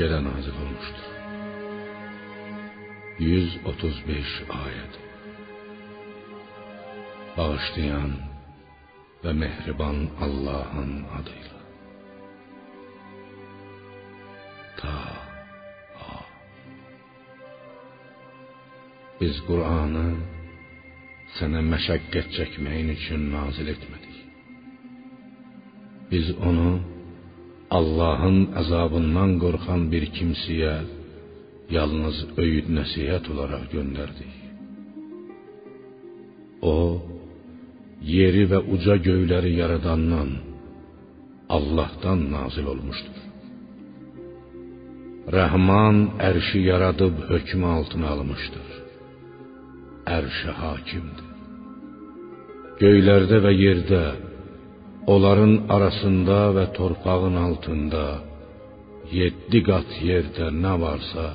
Məkkədə nazil olmuşdur. 135 ayət. Bağışlayan və mehriban Allahın adıyla. Ta ha. Biz Qur'anı sənə məşəqqət çəkməyin üçün nazil etmədik. Biz onu Allahın əzabından qorxan bir kimsəyə yalnız öyüd nəsihət olaraq göndərdik. O yeri və uca göyləri yaradandan Allahdan nazil olmuşdur. Rəhman ərşi yaradıb hökmü altına almışdır. Ərşə hakimdir. Göylərdə və yerdə, onların arasında və torpağın altında, yeddi qat yerdə nə varsa,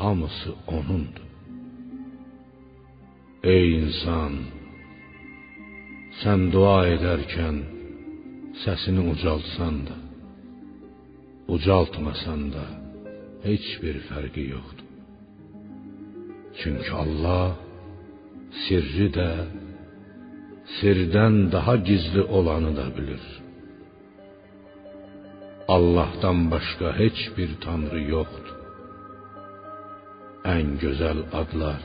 hamısı O'nundur. Ey insan! Sən dua edərkən səsini ucaltsan da, ucaltmasan da heç bir fərqi yoxdur. Çünki Allah sirri də, sirdən daha gizli olanı da bilir. Allahdan başqa heç bir tanrı yoxdur. Ən gözəl adlar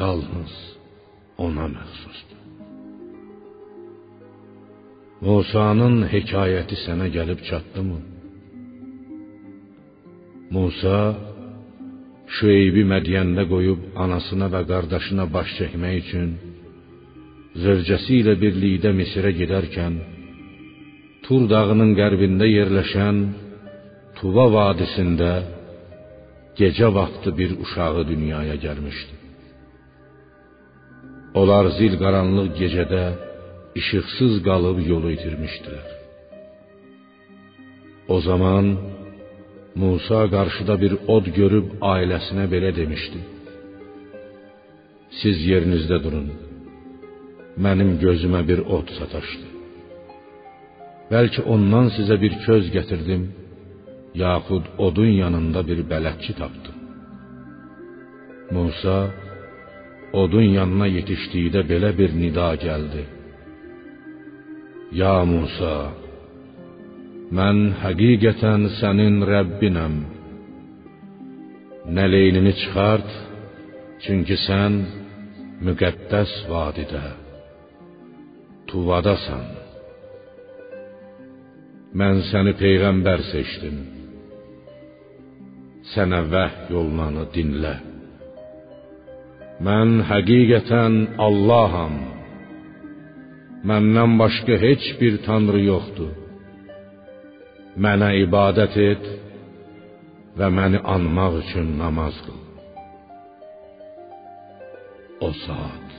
yalnız ona məxsusdur. Musa'nın hekayəti sənə gəlib çatdımı? Musa Şüeybi Mədiyəndə qoyub anasına və qardaşına baş çəkmək üçün zövcəsi ilə birlikdə Misirə gedərkən Tur dağının qərbində yerləşən Tuva vadisində gecə vaxtı bir uşağı dünyaya gəlmişdi. Onlar zil qaranlıq gecədə işıqsız qalıb yolu itirmişdilər. O zaman Musa qarşıda bir od görüb ailəsinə belə demişdi: Siz yerinizdə durun. Mənim gözümə bir od sataşdı. Bəlkə ondan sizə bir köz gətirdim, yaxud odun yanında bir bələdçi tapdım. Musa odun yanına yetişdikdə belə bir nida gəldi. Ya Musa, mən həqiqətən sənin Rəbbinəm. Nələynini çıxart, çünki sən müqəddəs vadidə, tuvadasan. Mən səni peyğəmbər seçdim. Sənə vəhy yolunanı dinlə. Mən həqiqətən Allaham. Məndən başqa heç bir tanrı yoxdur. Mənə ibadət et və məni anmaq üçün namaz qıl. O saat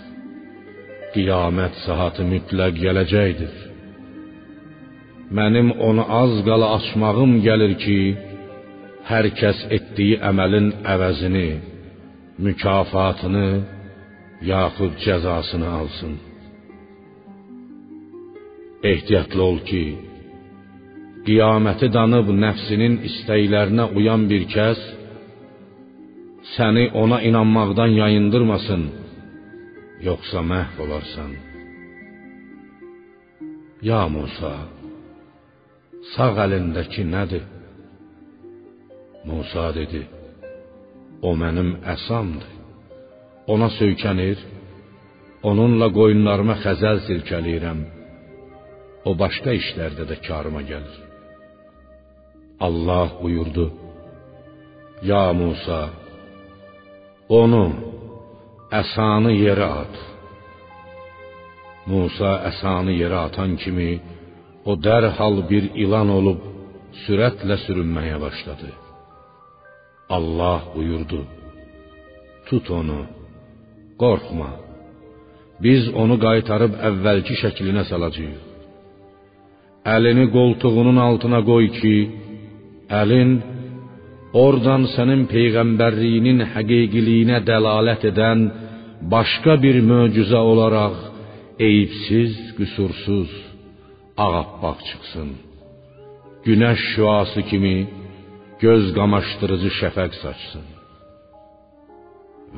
qiyamət saatı mütləq gələcəkdir. Mənim onu az qala açmağım gəlir ki, hər kəs etdiyi əməlin əvəzini, mükafatını yaxud cəzasını alsın. Ehtiyatlı ol ki, qiyaməti danıb nəfsinin istəklərinə uyan bir kəs səni ona inanmaqdan yayındırmasın, yoxsa məhv olarsan. Ya Musa, sağ əlindəki nədir? Musa dedi: O mənim əsamdır. Ona söykənir, onunla qoyunlarıma xəzəl silkələyirəm. O başqa işlərdə də karıma gəlir. Allah buyurdu: Ya Musa, onu əsanı yerə at. Musa əsanı yerə atan kimi o dərhal bir ilan olub sürətlə sürünməyə başladı. Allah buyurdu: Tut onu, qorxma. Biz onu qaytarıb əvvəlki şəklinə salacağıq. Əlini qoltuğunun altına qoy ki, əlin oradan sənin peyğəmbərliyinin həqiqiliyinə dəlalət edən başqa bir möcüzə olaraq eyibsiz, qüsursuz, ağappaq çıxsın. günəş şüası kimi göz qamaşdırıcı şəfəq saçsın.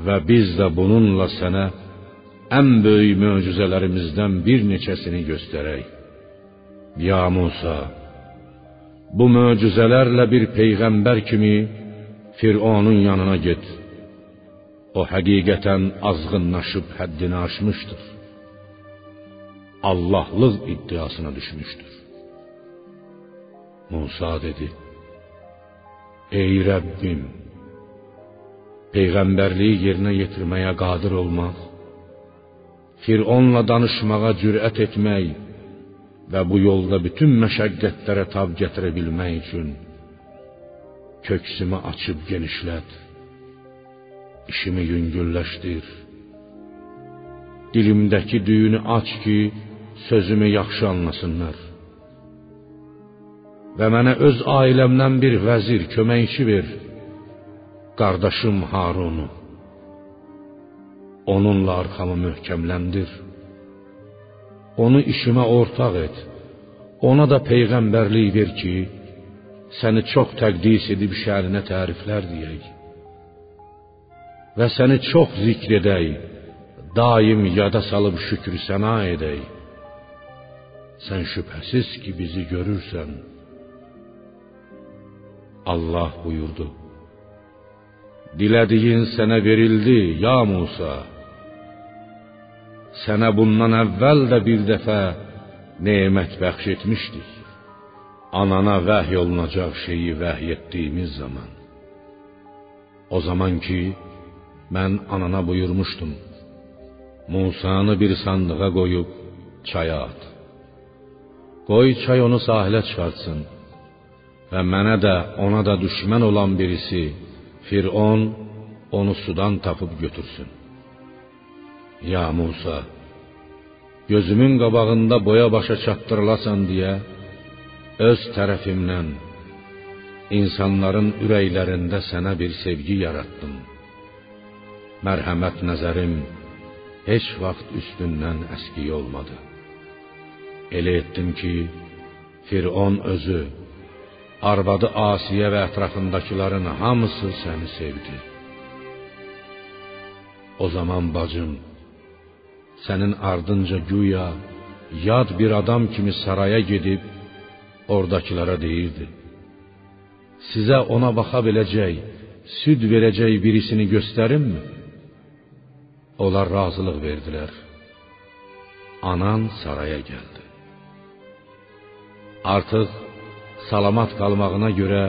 Və biz də bununla sənə ən böyük möcüzələrimizdən bir neçəsini göstərək. Ya Musa, bu möcüzələrlə bir peyğəmbər kimi Fironun yanına get. O həqiqətən azğınlaşıb həddini aşmışdır. Allahlıq iddiasına düşmüşdür. Musa dedi: Ey Rəbbim, peyğəmbərliyi yerinə yetirməyə qadir olmaq, Fironla danışmağa cürət etmək və bu yolda bütün məşəqqətlərə tab gətirə bilmək üçün köksümü açıb genişlət. İşimi yüngülləşdir. Dilimdəki düyünü aç ki, sözümü yaxşı anlasınlar. Və mənə öz ailəmdən bir vəzir, köməkçi ver. Qardaşım Harunu. Onunla arxamı möhkəmləndir. Onu işimə ortaq et. Ona da peyğəmbərlik ver ki, səni çox təqdis edib şəninə təriflər deyək. Və səni çox zikr edək, daim yada salıb şükrü səna edək. Sən şübhəsiz ki, bizi görürsən. Allah buyurdu: Dilədiyin sənə verildi, ya Musa. Sənə bundan əvvəl də bir dəfə nemət bəxş etmişdik. Anana vəhy olunacaq şeyi vəhy etdiyimiz zaman. O zaman ki, mən anana buyurmuşdum. Musanı bir sandığa qoyub çaya at. Qoy çay onu sahilə çıxartsın və mənə də ona da düşmən olan birisi Firon onu sudan tapıb götürsün. Ya Musa, gözümün qabağında boya başa çatdırılasan deyə öz tərəfimdən insanların ürəklərində sənə bir sevgi yaratdım. Mərhəmət nəzərim heç vaxt üstündən əski olmadı. Elə etdim ki, Firon özü, arvadı Asiyə və ətrafındakıların hamısı səni sevdi. O zaman bacım, sənin ardınca güya yad bir adam kimi saraya gedib ordakılara deyirdi: Sizə ona baxa biləcək, süd verəcək birisini göstərimmi? Onlar razılıq verdilər. Anan saraya gəldi. Artıq salamat qalmağına görə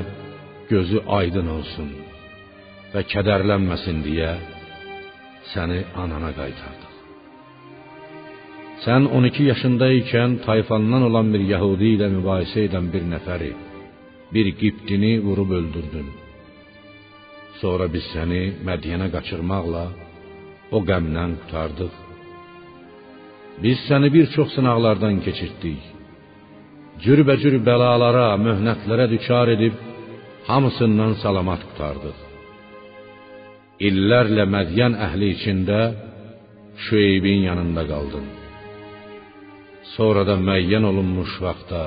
gözü aydın olsun və kədərlənməsin deyə səni anana qaytardıq. Sən 12 yaşında ikən tayfandan olan bir yəhudi ilə mübahisə edən bir nəfəri, bir qibtini vurub öldürdün. Sonra biz səni Mədiyənə qaçırmaqla o qəmdən qurtardıq. Biz səni bir çox sınaqlardan keçirtdik. Cürbəcür bəlalara, möhnətlərə düçar edib hamısından salamat qurtardıq. İllərlə Mədiyən əhli içində Şüeybin yanında qaldın. Sonra da müəyyən olunmuş vaxtda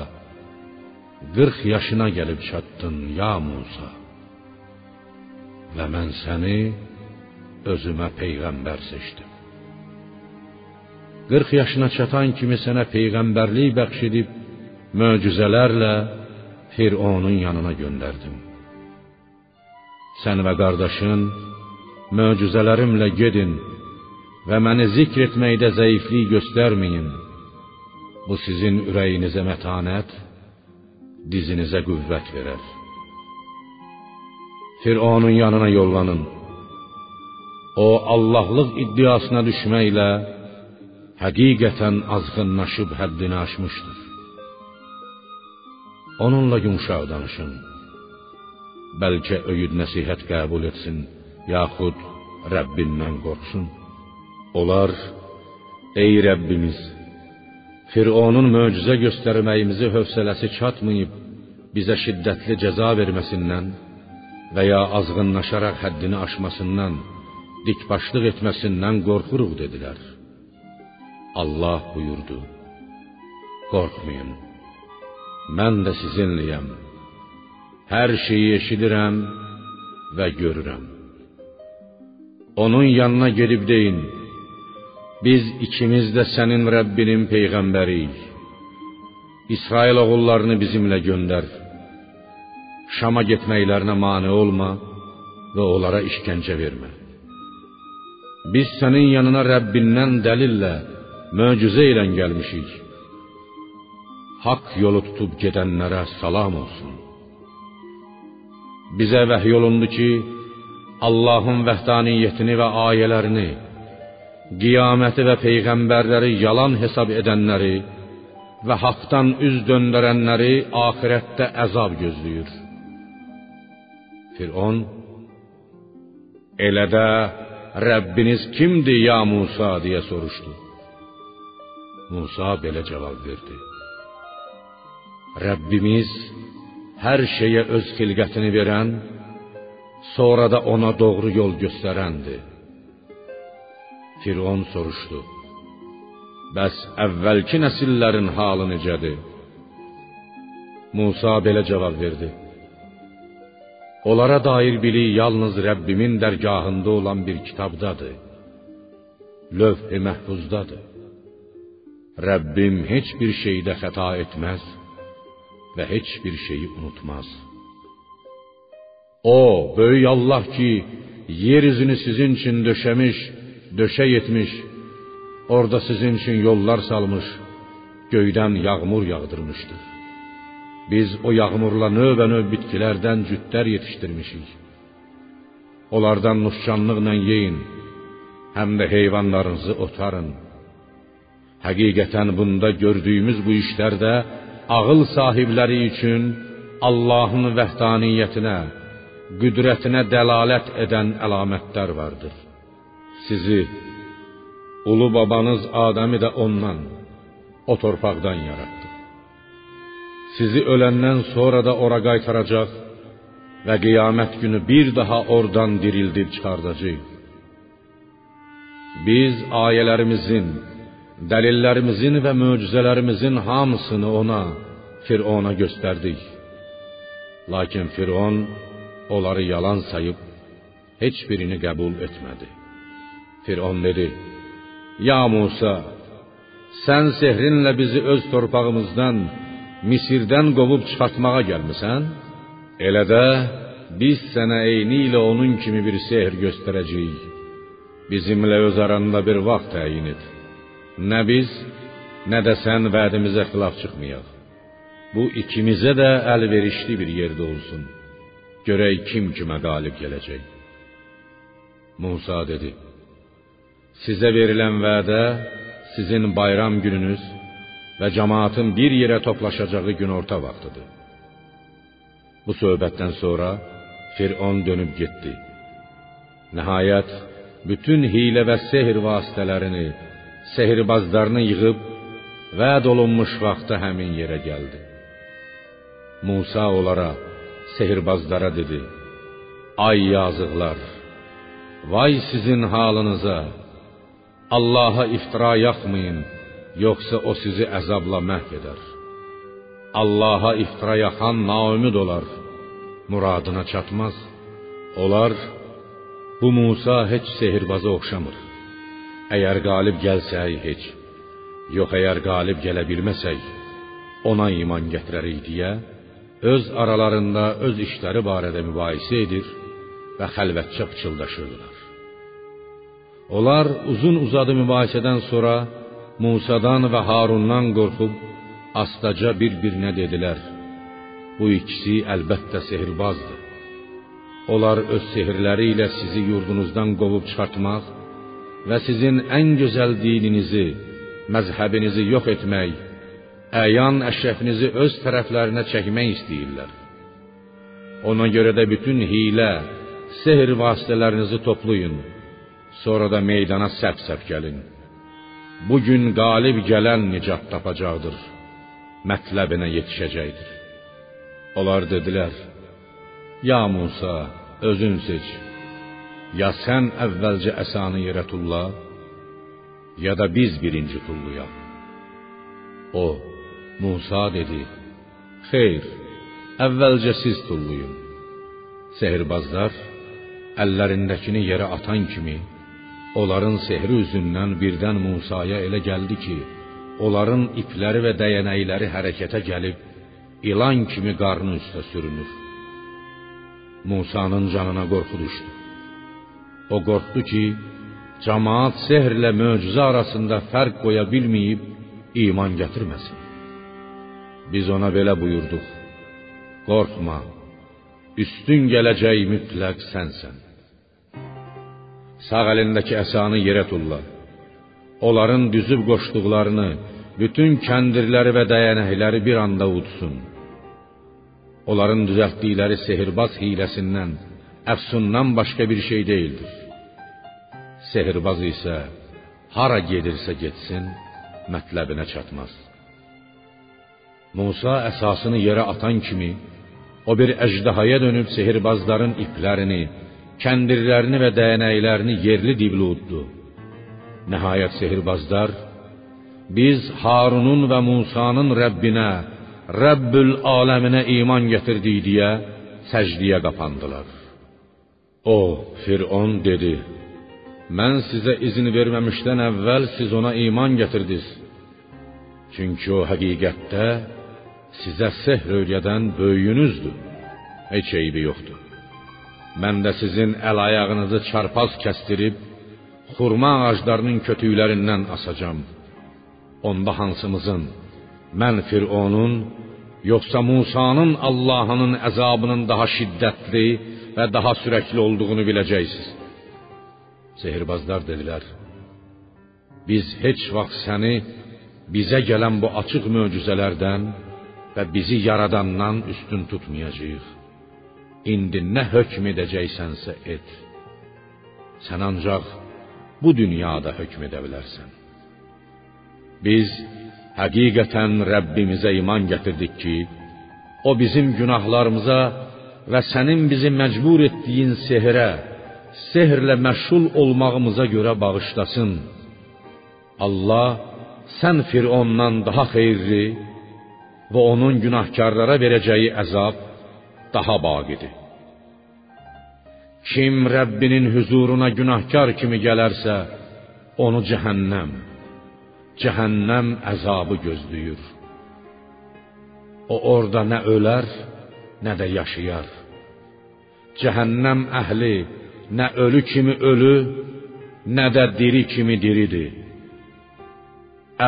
40 yaşına gəlib çatdın ya Musa. Və mən səni özümə peyğəmbər seçdim. 40 yaşına çatan kimi sənə peyğəmbərlik bəxş edib möcüzələrlə Fironun yanına göndərdim. Sən və qardaşın möcüzələrimlə gedin və məni zikr etməkdə zəiflik göstərməyin. Bu sizin ürəyinizə mətanət, dizinizə qüvvət verər. Fironun yanına yollanın. O Allahlıq iddiasına düşməklə həqiqətən azğınlaşıb həddini aşmışdır. Onunla yumşaq danışın. Bəlkə öyüd nəsihət qəbul etsin, yaxud Rəbbindən qorxsun. Onlar: "Ey Rəbbimiz, Fironun möcüzə göstərməyimizi hövsələsi çatmayıb bizə şiddətli cəza verməsindən və ya azğınlaşaraq həddini aşmasından, dikbaşlıq etməsindən qorxuruq dedilər. Allah buyurdu: Qorxmayın. mən də sizinləyəm. Hər şeyi eşidirəm və görürəm. Onun yanına gedib deyin: Biz ikimiz də sənin Rəbbinin peyğəmbəriyik. İsrail oğullarını bizimlə göndər. Şama getməklərinə mane olma və onlara işgəncə vermə. Biz sənin yanına Rəbbindən dəlillə, möcüzə ilə gəlmişik. Haqq yolu tutub gedənlərə salam olsun. Bizə vəhy olundu ki, Allahın vəhdaniyyətini və ayələrini, qiyaməti və peyğəmbərləri yalan hesab edənləri və haqdan üz döndərənləri axirətdə əzab gözləyir. Firon Elə Rəbbiniz kimdir ya Musa deyə soruşdu. Musa belə cavab verdi: Rəbbimiz hər şeyə öz xilqətini verən, sonra da ona doğru yol göstərəndir. Firon soruşdu: Bəs əvvəlki nəsillərin halı necədir? Musa belə cavab verdi: Onlara dair bilik yalnız Rəbbimin dərgahında olan bir kitabdadır. Lövh-i məhfuzdadır. Rəbbim heç bir şeydə xəta etməz və heç bir şeyi unutmaz. O, böyük Allah ki, yer üzünü sizin üçün döşəmiş, döşək etmiş, orada sizin üçün yollar salmış, göydən yağmur yağdırmışdır. Biz o yağmurla növbə-növ bitkilərdən cütlər yetişdirmişik. Onlardan nuşcanlıqla yeyin, həm də heyvanlarınızı otarın. Həqiqətən bunda gördüyümüz bu işlərdə ağıl sahibləri üçün Allahın vəhdaniyyətinə, qüdrətinə dəlalət edən əlamətlər vardır. Sizi ulu babanız Adəmi də ondan, o torpaqdan yaratdı. Sizi öləndən sonra da ora qaytaracaq və qiyamət günü bir daha oradan dirildib çıxardacağıq. Biz ayələrimizin, dəlillərimizin və möcüzələrimizin hamısını ona, Firona göstərdik. Lakin Firon onları yalan sayıb heç birini qəbul etmədi. Firon dedi: "Ya Musa, sən sehrinlə bizi öz torpağımızdan, Misirdən qovub çıxartmağa gəlmisən? Elə də biz sənə eyni ilə onun kimi bir sehr göstərəcəyik. Bizimlə öz aranda bir vaxt təyin et. Nə biz, nə də sən vədimizə xilaf çıxmayaq. Bu ikimizə də əlverişli bir yerdə olsun. Görək kim kimə qalib gələcək. Musa dedi: Sizə verilən vədə sizin bayram gününüz və cemaatın bir yerə toplaşacağı günorta vaxtıdır. Bu söhbətdən sonra Firon dönüb getdi. Nəhayət bütün hiylə və sehr vasitələrini, sehirbazlarını yığıb vəd olunmuş vaxtda həmin yerə gəldi. Musa onlara, sehirbazlara dedi: Ay yazıqlar, vay sizin halınıza! Allaha iftira yaxmayın yoxsa o sizi əzabla məhv edər. Allaha iftira yaxan naümid olar, muradına çatmaz. Onlar bu Musa heç sehirbaza oxşamır. Əgər qalib gəlsək heç, yox əgər qalib gələ bilməsək, ona iman gətirərik deyə öz aralarında öz işləri barədə mübahisə edir və xəlvətcə pıçıldaşırdılar. Onlar uzun uzadı mübahisədən sonra Musadan və Harundan qorxub astaca bir-birinə dedilər: Bu ikisi əlbəttə sehirbazdır. Onlar öz sehirləri ilə sizi yurdunuzdan qovub çıxartmaq və sizin ən gözəl dininizi, məzhəbinizi yox etmək, əyan əşrəfinizi öz tərəflərinə çəkmək istəyirlər. Ona görə də bütün hilə, sehr vasitələrinizi toplayın. Sonra da meydana səp-səp gəlin. Bu gün qalib gələn nicat tapacaqdır. Mətləbinə yetişəcəkdir. Onlar dedilər: Ya Musa, özün seç. Ya sən əvvəlcə əsanı yerə tulla, ya da biz birinci tullayaq. O, Musa dedi: Xeyr, əvvəlcə siz tullayın. Sehirbazlar əllərindəkini yerə atan kimi onların sehri üzündən birdən Musaya elə gəldi ki, onların ipləri və dəyənəkləri hərəkətə gəlib ilan kimi qarnı üstə sürünür. Musanın canına qorxu düşdü. O qorxdu ki, cemaat sehrlə möcüzə arasında fərq qoya bilməyib iman gətirməsin. Biz ona belə buyurduq: Qorxma, üstün gələcək mütləq sənsən. Sağ əlindəki əsanı yerə tulla. Onların düzüb qoşduqlarını, bütün kəndirləri və dəyənəkləri bir anda udsun. Onların düzəltdikləri sehirbaz hiləsindən, əfsundan başqa bir şey deyildir. Sehirbaz isə hara gedirsə getsin, mətləbinə çatmaz. Musa əsasını yerə atan kimi o bir əjdahaya dönüb sehirbazların iplərini, kəndirlərini və dəyənəklərini yerli dibli uddu. Nəhayət sehirbazlar biz Harunun və Musanın Rəbbinə, Rəbbül aləminə iman gətirdik deyə səcdiyə qapandılar. O, Firon dedi: Mən sizə izin verməmişdən əvvəl siz ona iman gətirdiniz. Çünki o həqiqətdə sizə sehr öyrədən böyüyünüzdür. Heç eybi yoxdur. Mən də sizin əl ayağınızı çarpaz kəstirib xurma ağaclarının kötüklərindən asacağam. Onda hansımızın mən Fironun yoxsa Musanın Allahının əzabının daha şiddətli və daha sürəkli olduğunu biləcəksiniz. Sehirbazlar dedilər: Biz heç vaxt səni bizə gələn bu açıq möcüzələrdən və bizi yaradandan üstün tutmayacağıq. İndi nə hökm edəcəksənsə et. Sən ancaq bu dünyada hökm edə bilərsən. Biz həqiqətən Rəbbimizə iman gətirdik ki, o bizim günahlarımıza və sənin bizi məcbur etdiyin sehrə, sehrlə məşğul olmağımıza görə bağışlasın. Allah sən Firondan daha xeyirli və onun günahkarlara verəcəyi əzab daha baqidir. Kim Rəbbinin huzuruna günahkar kimi gələrsə, onu cəhənnəm, cəhənnəm əzabı gözləyir. O orada nə ölər, nə də yaşayar. Cəhənnəm əhli nə ölü kimi ölü, nə də diri kimi diridir.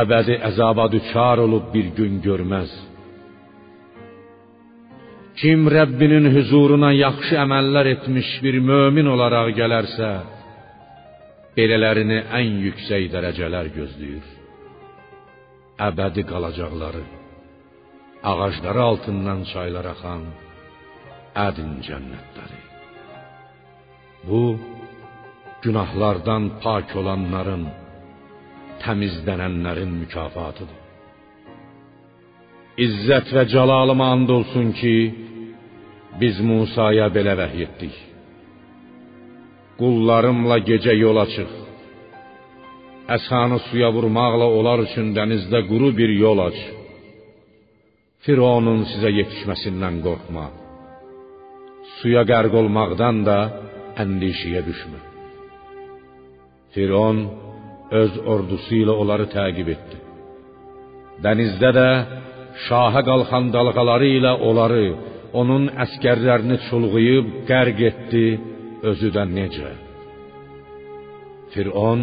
Əbədi əzaba düçar olub bir gün görməz. Kim Rəbbinin huzuruna yaxşı əməllər etmiş bir mömin olaraq gələrsə, belələrini ən yüksək dərəcələr gözləyir. Əbədi qalacaqları, ağacları altından çaylar axan ədin cənnətləri. Bu günahlardan pak olanların, təmizlənənlərin mükafatıdır. İzzət və cəlalıma and olsun ki, biz Musaya belə vəhy etdik. Qullarımla gecə yola çıx. Əsanı suya vurmaqla onlar üçün dənizdə quru bir yol aç. Fironun sizə yetişməsindən qorxma. Suya qərq olmaqdan da əndişəyə düşmə. Firon öz ordusu ilə onları təqib etdi. Dənizdə də şaha qalxan dalğaları ilə onları, onun əskərlərini çulğuyub qərq etdi, özü də necə? Firon,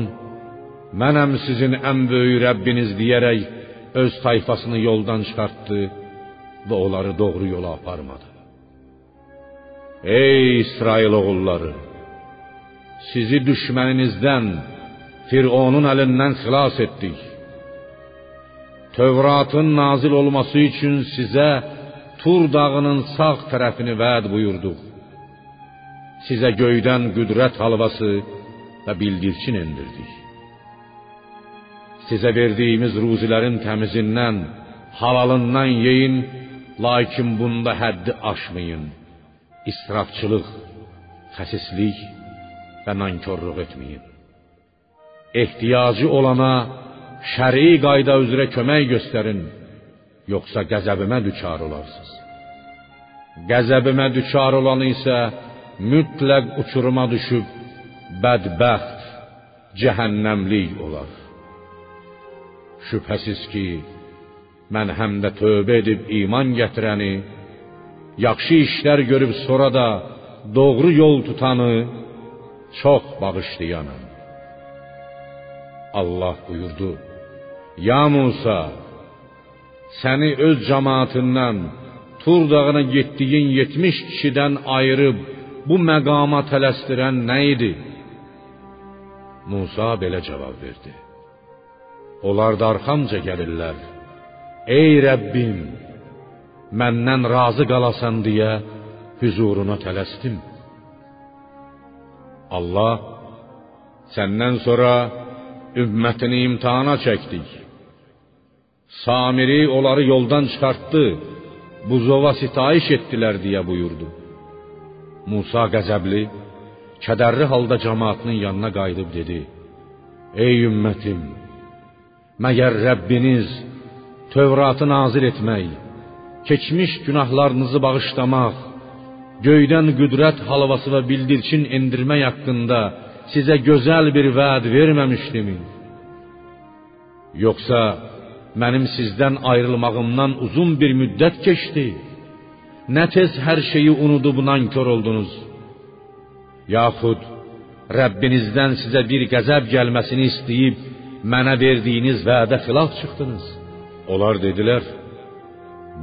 mənəm sizin ən böyük Rəbbiniz deyərək öz tayfasını yoldan çıxartdı və onları doğru yola aparmadı. Ey İsrail oğulları, sizi düşməninizdən, Fironun əlindən xilas etdik. Tövratın nazil olması üçün sizə Tur dağının sağ tərəfini vəd buyurduq. Sizə göydən qüdrət halvası və bildirçin endirdik. Sizə verdiyimiz ruzilərin təmizindən, halalından yeyin, lakin bunda həddi aşmayın. İsrafçılıq, xəsislik və nankorluq etməyin. Ehtiyacı olana şəri qayda üzrə kömək göstərin. Yoxsa qəzəbimə düçar olarsınız. Qəzəbimə düçar olanı isə mütləq uçuruma düşüb bədbəxt, cəhənnəmlik olar. Şübhəsiz ki, mən həm də tövbə edib iman gətirəni, yaxşı işlər görüb sonra da doğru yol tutanı çox bağışlayanam. Allah buyurdu: Ya Musa, səni öz cemaatindən Tur dağına getdiyin 70 kişidən ayırıb bu məqama tələsdirən nə idi? Musa belə cavab verdi: Onlar da arxamca gəlirlər. Ey Rəbbim, məndən razı qalasan deyə huzuruna tələsdim. Allah səndən sonra ümmətini imtahana çəkdik. Samiri onları yoldan çıxartdı. Buzova sitayiş etdilər deyə buyurdu. Musa qəzəbli, kədərli halda cemaatinin yanına qayıdıb dedi: Ey ümmətim, məgər Rəbbiniz Tövratı nazil etmək, keçmiş günahlarınızı bağışlamaq, göydən qüdrət halvası və bildirçin endirmək haqqında sizə gözəl bir vəd verməmişdimi? Yoxsa mənim sizdən ayrılmağımdan uzun bir müddət keçdi? Nə tez hər şeyi unudub nankor oldunuz? Yaxud Rəbbinizdən sizə bir qəzəb gəlməsini istəyib mənə verdiyiniz vədə xilaf çıxdınız. Onlar dedilər: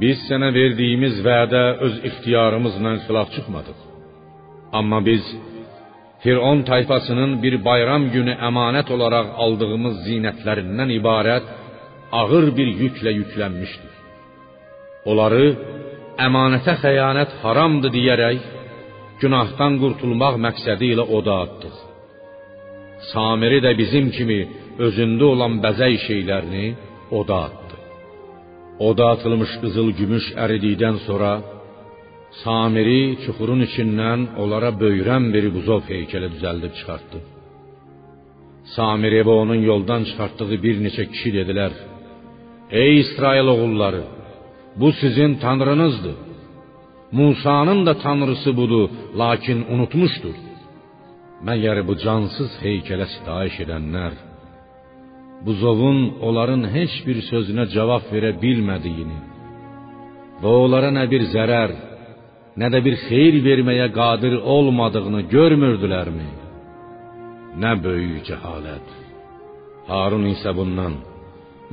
Biz sənə verdiyimiz vədə öz ixtiyarımızla xilaf çıxmadıq. Amma biz Firon tayfasının bir bayram günü əmanət olaraq aldığımız zinətlərindən ibarət ağır bir yüklə yüklənmişdik. Onları əmanətə xəyanət haramdır deyərək günahdan qurtulmaq məqsədi ilə oda atdıq. Samiri də bizim kimi özündə olan bəzək şeylərini oda atdı. Oda atılmış qızıl gümüş əridikdən sonra Samiri çuxurun içindən onlara böyrən bir buzov heykəli düzəldib çıxartdı. Samiri və onun yoldan çıxartdığı bir neçə kişi dedilər: "Ey İsrail oğulları, bu sizin tanrınızdır. Musa'nın da tanrısı budur, lakin unutmuşdur. Məgər bu cansız heykələ sitayiş edənlər buzovun onların heç bir sözünə cavab verə bilmədiyini və onlara nə bir zərər, nə də bir xeyir verməyə qadir olmadığını görmürdülərmi? Nə böyük cəhalət. Harun isə bundan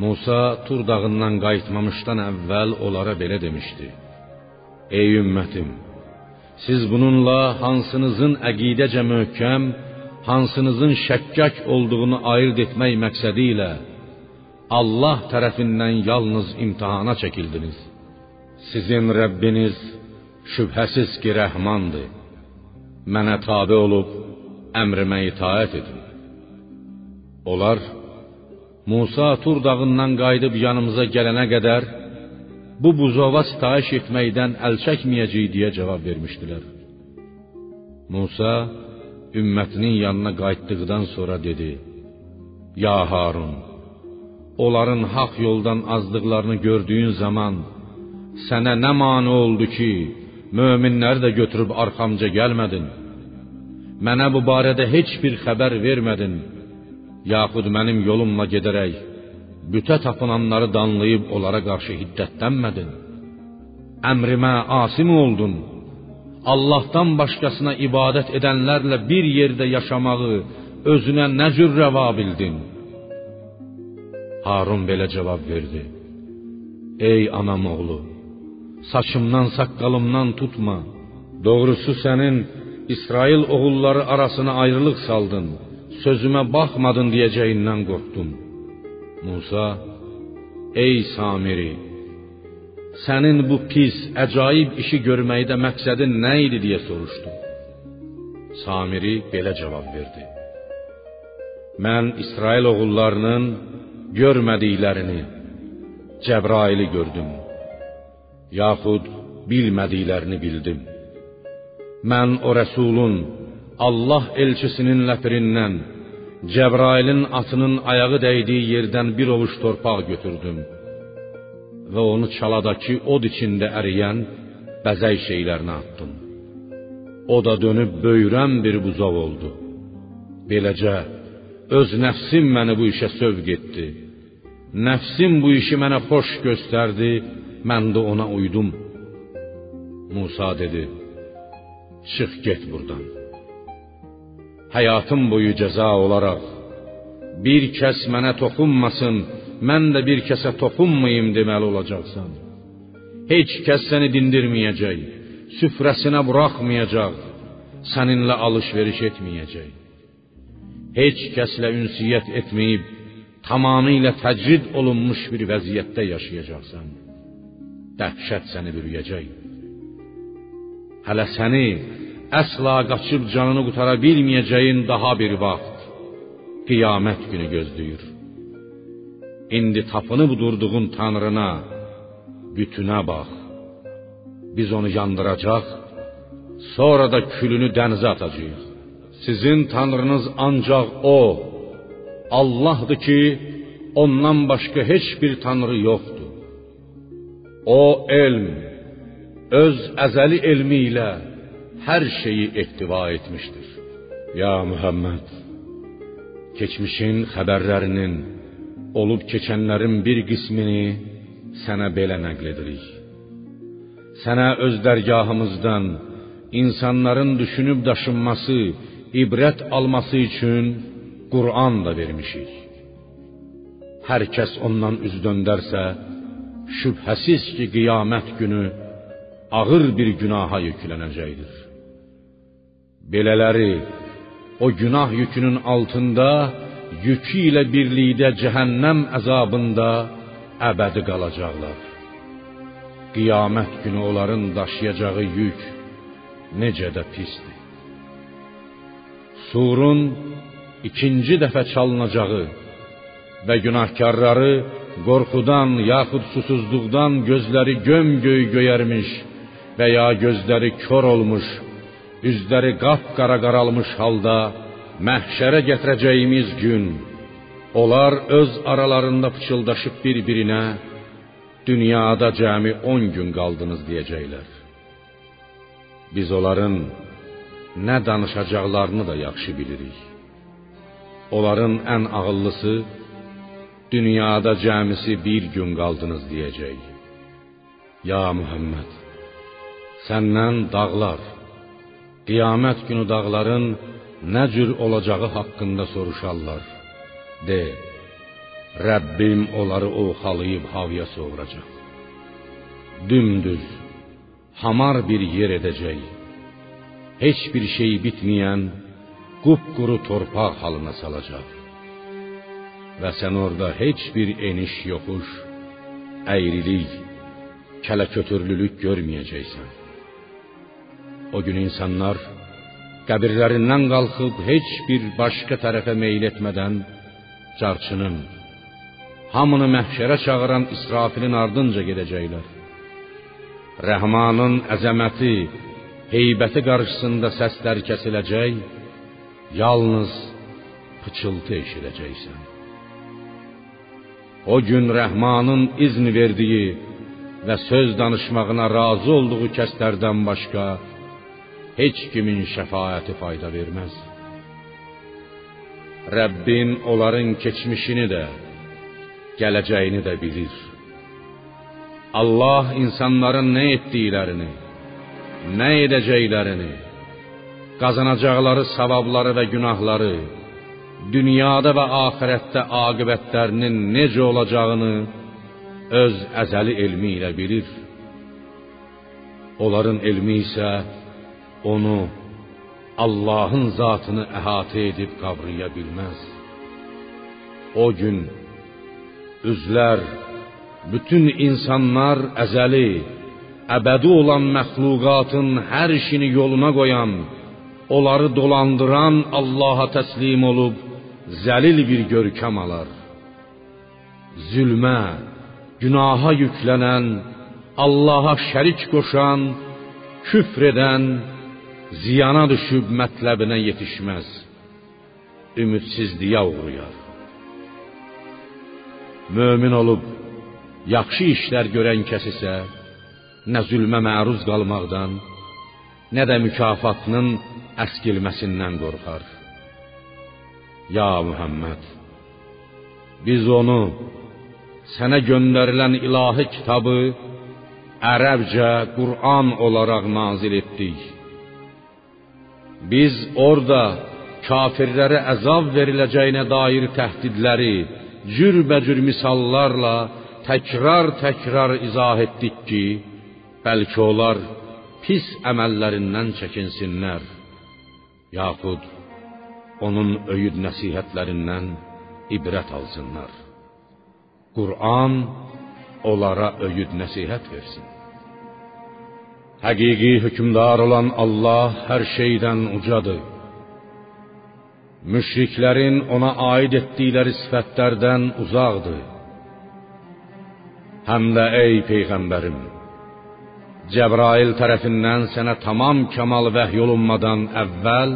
Musa Tur dağından qayıtmamışdan əvvəl onlara belə demişdi: Ey ümmətim, siz bununla hansınızın əqidəcə möhkəm, hansınızın şəkkək olduğunu ayırd etmək məqsədi ilə Allah tərəfindən yalnız imtahana çəkildiniz. Sizin Rəbbiniz şübhəsiz ki, rəhmandır. Mənə tabe olub əmrimə itaət edin. Onlar Musa Tur dağından qayıdıb yanımıza gələnə qədər bu buzova sitayiş etməkdən əl çəkməyəcəyik deyə cavab vermişdilər. Musa ümmətinin yanına qayıtdıqdan sonra dedi: Ya Harun, onların haqq yoldan azdıqlarını gördüyün zaman sənə nə mane oldu ki, möminləri də götürüb arxamca gəlmədin? Mənə bu barədə heç bir xəbər vermədin, yaxud mənim yolumla gedərək bütə tapınanları danlayıb onlara qarşı hiddətlənmədin? Əmrimə asim oldun. Allahdan başqasına ibadət edənlərlə bir yerdə yaşamağı özünə nə cür rəva bildin? Harun belə cavab verdi: Ey anam oğlu, saçımdan saqqalımdan tutma. Doğrusu sənin İsrail oğulları arasına ayrılıq saldın. Sözümə baxmadın deyəcəyindən qorxdum. Musa: Ey Samiri, sənin bu pis, əcaib işi görməkdə məqsədin nə idi deyə soruşdu. Samiri belə cavab verdi: Mən İsrail oğullarının görmədiklərini Cəbraili gördüm. Yaxud bilmədiklərini bildim. Mən o rəsulun Allah elçisinin ləpirindən Cəbrailin atının ayağı dəydiyi yerdən bir ovuc torpaq götürdüm və onu çaladakı od içində əriyən bəzək şeylərinə atdım. O da dönüb böyrən bir buzov oldu. Beləcə öz nəfsim məni bu işə sövq etdi. Nəfsim bu işi mənə xoş göstərdi, mən də ona uydum. Musa dedi: Çıx get burdan. Həyatım boyu cəza olaraq bir kəs mənə toxunmasın, mən də bir kəsə toxunmayım deməli olacaqsan. Heç kəs səni dindirməyəcək, süfrəsinə buraxmayacaq, səninlə alış-veriş etməyəcək. Heç kəslə ünsiyyət etməyib tamamilə təcrid olunmuş bir vəziyyətdə yaşayacaqsan. Dəhşət səni bürüyəcək. Hələ səni əsla qaçıb canını qutara bilməyəcəyin daha bir vaxt qiyamət günü gözləyir. İndi tapınıb durduğun tanrına, bütünə bax. Biz onu yandıracaq, sonra da külünü dənizə atacağıq. Sizin tanrınız ancaq o Allahdır ki, ondan başqa heç bir tanrı yoxdur. O elm öz əzəli elmi ilə hər şeyi ehtiva etmişdir. Ya Muhammed, keçmişin xəbərlərinin, olub keçənlərin bir qismini sənə belə nəql edirik. Öz dərgahımızdan insanların düşünüb daşınması, ibrət alması üçün Qur'an da vermişik. Hər kəs ondan üz döndərsə, şübhəsiz ki, qiyamət günü ağır bir günaha yüklənəcəkdir. Belələri o günah yükünün altında yükü ilə birlikdə cəhənnəm əzabında əbədi qalacaqlar. Qiyamət günü onların daşıyacağı yük necə də pisdir. Surun ikinci dəfə çalınacağı və günahkarları qorxudan yaxud susuzluqdan gözləri göm-göy göyərmiş və ya gözləri kör olmuş, üzləri qapqara qaralmış halda məhşərə gətirəcəyimiz gün onlar öz aralarında pıçıldaşıb bir-birinə dünyada cəmi 10 gün qaldınız deyəcəklər. Biz onların nə danışacaqlarını da yaxşı bilirik. Onların ən ağıllısı dünyada cəmisi bir gün qaldınız deyəcək. Ya Muhammed, səndən dağlar, qiyamət günü dağların nə cür olacağı haqqında soruşarlar. De, Rəbbim onları oxalayıb havaya sovuracaq. Dümdüz, hamar bir yer edəcək. Heç bir şey bitməyən qupquru torpaq halına salacaq. Və sən orada heç bir eniş yoxuş, əyrilik, kələ-kötürlülük görməyəcəksən. O gün insanlar qəbirlərindən qalxıb heç bir başqa tərəfə meyl etmədən carçının hamını məhşərə çağıran İsrafilin ardınca gedəcəklər. Rəhmanın əzəməti, heybəti qarşısında səslər kəsiləcək, yalnız pıçıltı eşidəcəksən. O gün Rəhmanın izn verdiyi və söz danışmağına razı olduğu kəslərdən başqa heç kimin şəfaəti fayda verməz. Rəbbin onların keçmişini də, gələcəyini də bilir. Allah insanların nə etdiklərini, nə edəcəklərini, qazanacaqları savabları və günahları, dünyada və axirətdə aqibətlərinin necə olacağını öz əzəli elmi ilə bilir. Onların elmi isə onu Allahın zatını əhatə edib qavraya bilməz. O gün üzlər bütün insanlar əzəli, əbədi olan məxluqatın hər işini yoluna qoyan, onları dolandıran Allaha təslim olub zəlil bir görkəm alar. Zülmə, günaha yüklənən, Allaha şərik qoşan, küfr edən, ziyana düşüb mətləbinə yetişməz. Ümidsizliyə uğrayar. Mömin olub yaxşı işlər görən kəs isə nə zülmə məruz qalmaqdan, nə də mükafatının əskilməsindən qorxar. Ya Muhammed, biz onu sənə göndərilən ilahi kitabı ərəbcə Qur'an olaraq nazil etdik. Biz orada kafirlərə əzab veriləcəyinə dair təhdidləri cürbəcür misallarla təkrar-təkrar izah etdik ki, bəlkə onlar pis əməllərindən çəkinsinlər, yaxud onun öyüd nəsihətlərindən ibrət alsınlar. Qur'an onlara öyüd nəsihət versin. Həqiqi hökmdar olan Allah hər şeydən ucadır. Müşriklərin ona aid etdikləri sifətlərdən uzaqdır. Həm də ey peyğəmbərim, Cəbrail tərəfindən sənə tamam kamal vəhy olunmadan əvvəl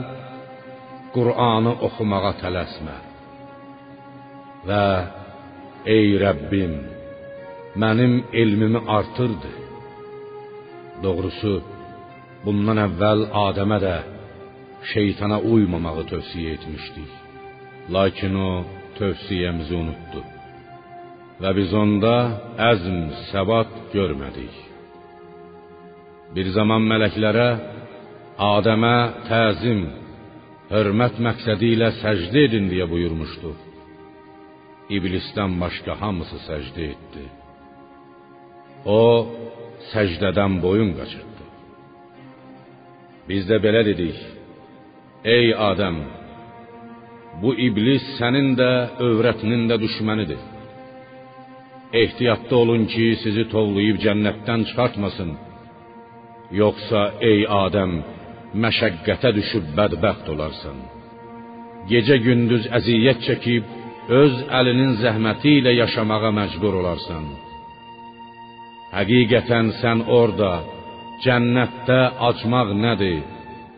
Qur'anı oxumağa tələsmə. Və ey Rəbbim, mənim elmimi artırdı. Doğrusu, bundan əvvəl Adəmə də şeytana uymamağı tövsiyə etmişdik. Lakin o tövsiyəmizi unutdu. Və biz onda əzm, səbat görmədik. Bir zaman mələklərə Adəmə təzim, hörmət məqsədi ilə səcdə edin deyə buyurmuşdu. İblisdən başqa hamısı səcdə etdi. O səcdədən boyun qaçırtdı. Biz də belə dedik: Ey Adəm, bu iblis sənin də övrətinin də düşmənidir. Ehtiyatlı olun ki, sizi tovlayıb cənnətdən çıxartmasın. Yoxsa ey Adəm, məşəqqətə düşüb bədbəxt olarsan. Gecə gündüz əziyyət çəkib öz əlinin zəhməti ilə yaşamağa məcbur olarsan. Həqiqətən sən orada cənnətdə acmaq nədir,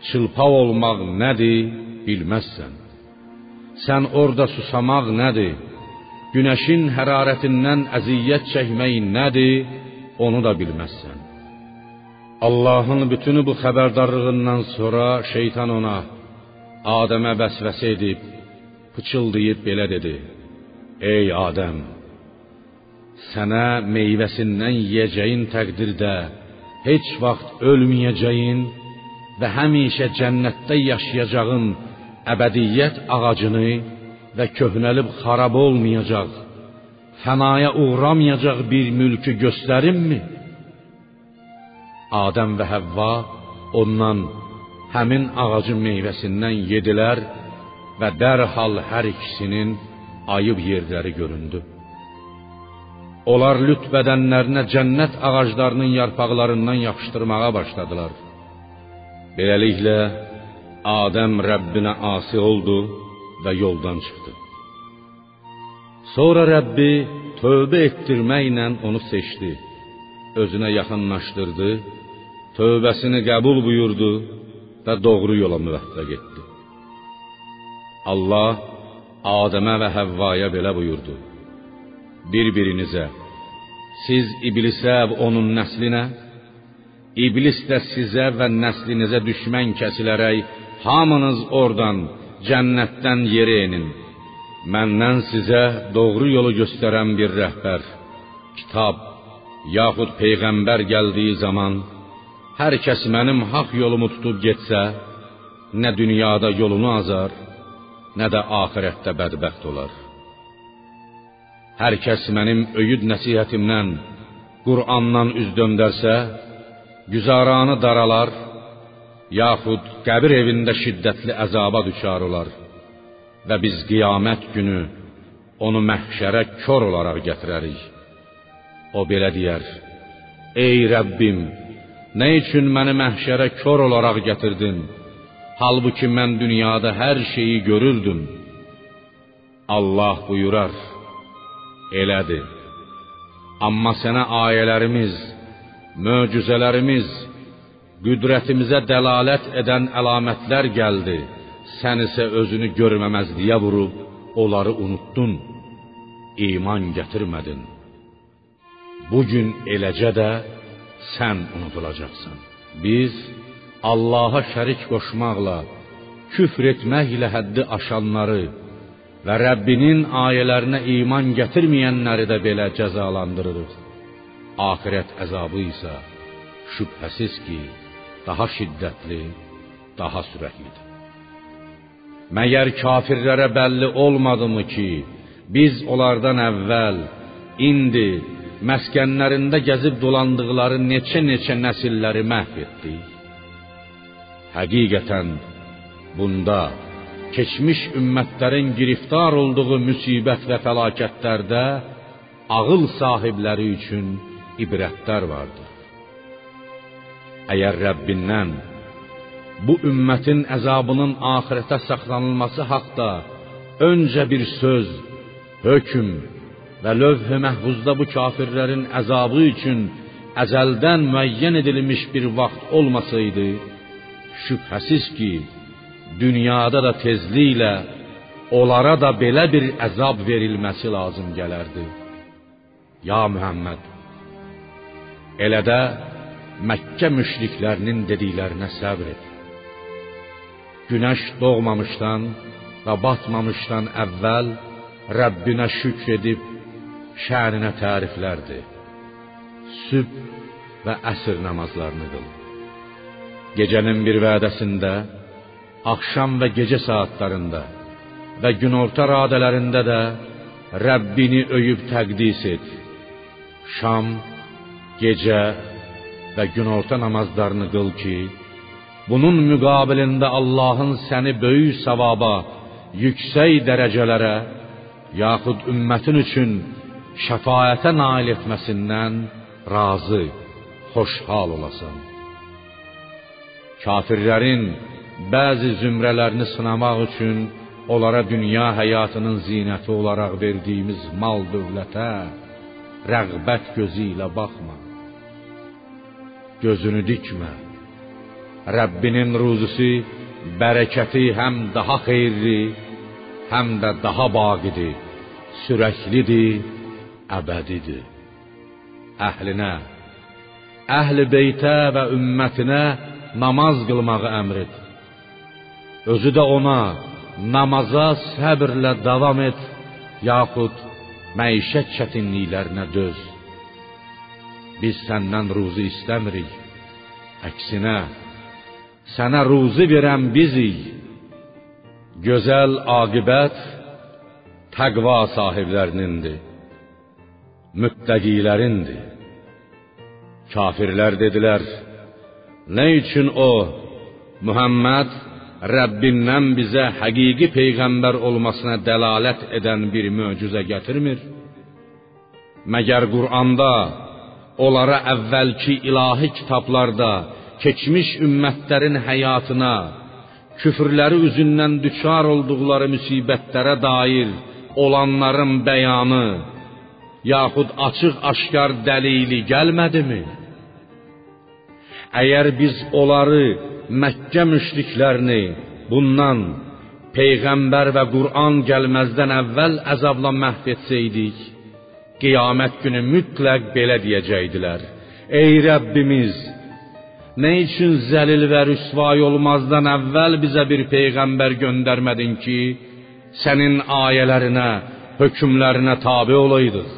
çılpaq olmaq nədir, bilməzsən. Sən orada susamaq nədir, günəşin hərarətindən əziyyət çəkmək nədir, onu da bilməzsən. Allahın bütün bu xəbərdarlığından sonra şeytan ona Adəmə vəsvəsə edib pıçıldayıb belə dedi: Ey Adəm, sənə meyvəsindən yeyəcəyin təqdirdə heç vaxt ölməyəcəyin və həmişə cənnətdə yaşayacağın əbədiyyət ağacını və köhnəlib xarab olmayacaq, fənaya uğramayacaq bir mülkü göstərimmi? Adəm və Həvva ondan həmin ağacın meyvəsindən yedilər və dərhal hər ikisinin ayıb yerləri göründü. Onlar lüt bədənlərinə cənnət ağaclarının yarpaqlarından yapışdırmağa başladılar. Beləliklə Adəm Rəbbinə asi oldu və yoldan çıxdı. Sonra Rəbbi tövbə etdirməklə onu seçdi. Özünə yaxınlaşdırdı, tövbəsini qəbul buyurdu və doğru yola müvəffəq etdi. Allah Adəmə və Həvvaya belə buyurdu: Bir-birinizə siz iblisə və onun nəslinə, iblis də sizə və nəslinizə düşmən kəsilərək hamınız oradan cənnətdən yerə enin. Məndən sizə doğru yolu göstərən bir rəhbər, kitab yaxud peyğəmbər gəldiyi zaman hər kəs mənim haqq yolumu tutub getsə, nə dünyada yolunu azar, nə də axirətdə bədbəxt olar. Hər kəs mənim öyüd nəsihətimdən, Qur'andan üz döndərsə, güzaranı daralar, yaxud qəbir evində şiddətli əzaba düçar olar və biz qiyamət günü onu məhşərə kör olaraq gətirərik. O belə deyər: Ey Rəbbim, nə üçün məni məhşərə kör olaraq gətirdin? Halbuki mən dünyada hər şeyi görürdüm. Allah buyurar: Elədir. Amma sənə ayələrimiz, möcüzələrimiz, qüdrətimizə dəlalət edən əlamətlər gəldi. Sən isə özünü görməməzliyə vurub onları unuttun. İman gətirmədin. Bu gün eləcə də sən unudulacaqsan. Biz Allaha şərik qoşmaqla, küfr etməklə həddi aşanları və Rəbbinin ayələrinə iman gətirməyənləri də belə cəzalandırırıq. Axirət əzabı isə şübhəsiz ki, daha şiddətli, daha sürətlidir. Məgər kafirlərə bəlli olmadımı ki, biz onlardan əvvəl, indi məskənlərində gəzib dolandıqları neçə-neçə nəsilləri məhv etdik? Həqiqətən bunda keçmiş ümmətlərin giriftar olduğu müsibət və fəlakətlərdə ağıl sahibləri üçün ibrətlər vardır. Əgər Rəbbindən bu ümmətin əzabının axirətə saxlanılması haqqda öncə bir söz, hökm və lövh-i məhfuzda bu kafirlərin əzabı üçün əzəldən müəyyən edilmiş bir vaxt olmasaydı, şübhəsiz ki, dünyada da tezliklə onlara da belə bir əzab verilməsi lazım gələrdi. Ya Muhammed, elə də Məkkə müşriklərinin dediklərinə səbr et. Günəş doğmamışdan və batmamışdan əvvəl Rəbbinə şükr edib şəninə təriflərdi. Sübh və əsr namazlarını qıl. Gecənin bir vədəsində, axşam və gecə saatlarında və günorta radələrində də Rəbbini öyüb təqdis et. Şam, gecə və günorta namazlarını qıl ki, bunun müqabilində Allahın səni böyük savaba, yüksək dərəcələrə, yaxud ümmətin üçün şəfaətə nail etməsindən razı, xoşhal olasan. Kafirlərin bəzi zümrələrini sınamaq üçün onlara dünya həyatının zinəti olaraq verdiyimiz mal dövlətə rəğbət gözü ilə baxma. Gözünü dikmə. Rəbbinin ruzusu bərəkəti həm daha xeyirli, həm də daha baqidir, sürəklidir, əbədidir. Əhlinə, əhl-i beytə və ümmətinə namaz qılmağı əmr et. Özü də ona namaza səbrlə davam et, yaxud məişət çətinliklərinə döz. Biz səndən ruzi istəmirik. Əksinə, sənə ruzi verən bizik. Gözəl aqibət təqva sahiblərinindir. Müttəqilərindir. Kafirlər dedilər: "Nə üçün o Muhammed Rəbbindən bizə həqiqi peyğəmbər olmasına dəlalət edən bir möcüzə gətirmir? Məgər Quranda onlara əvvəlki ilahi kitablarda keçmiş ümmətlərin həyatına, küfrləri üzündən düçar olduqları müsibətlərə dair olanların bəyanı, yaxud açıq-aşkar dəlili gəlmədimi? Əgər biz onları Məkkə müşriklərini bundan peyğəmbər və Qur'an gəlməzdən əvvəl əzabla məhv etsəydik, qiyamət günü mütləq belə deyəcəkdilər: Ey Rəbbimiz, nə üçün zəlil və rüsvay olmazdan əvvəl bizə bir peyğəmbər göndərmədin ki, sənin ayələrinə, hökmlərinə tabe olaydıq?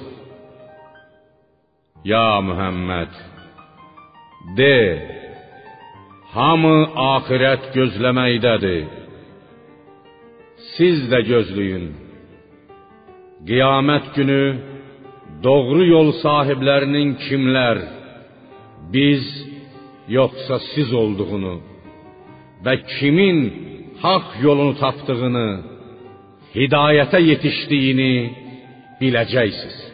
Ya Muhammed, de, hamı axirət gözləməkdədir. Siz də gözləyin. Qiyamət günü doğru yol sahiblərinin kimlər, biz yoxsa siz olduğunu və kimin haqq yolunu tapdığını, hidayətə yetişdiyini biləcəksiniz.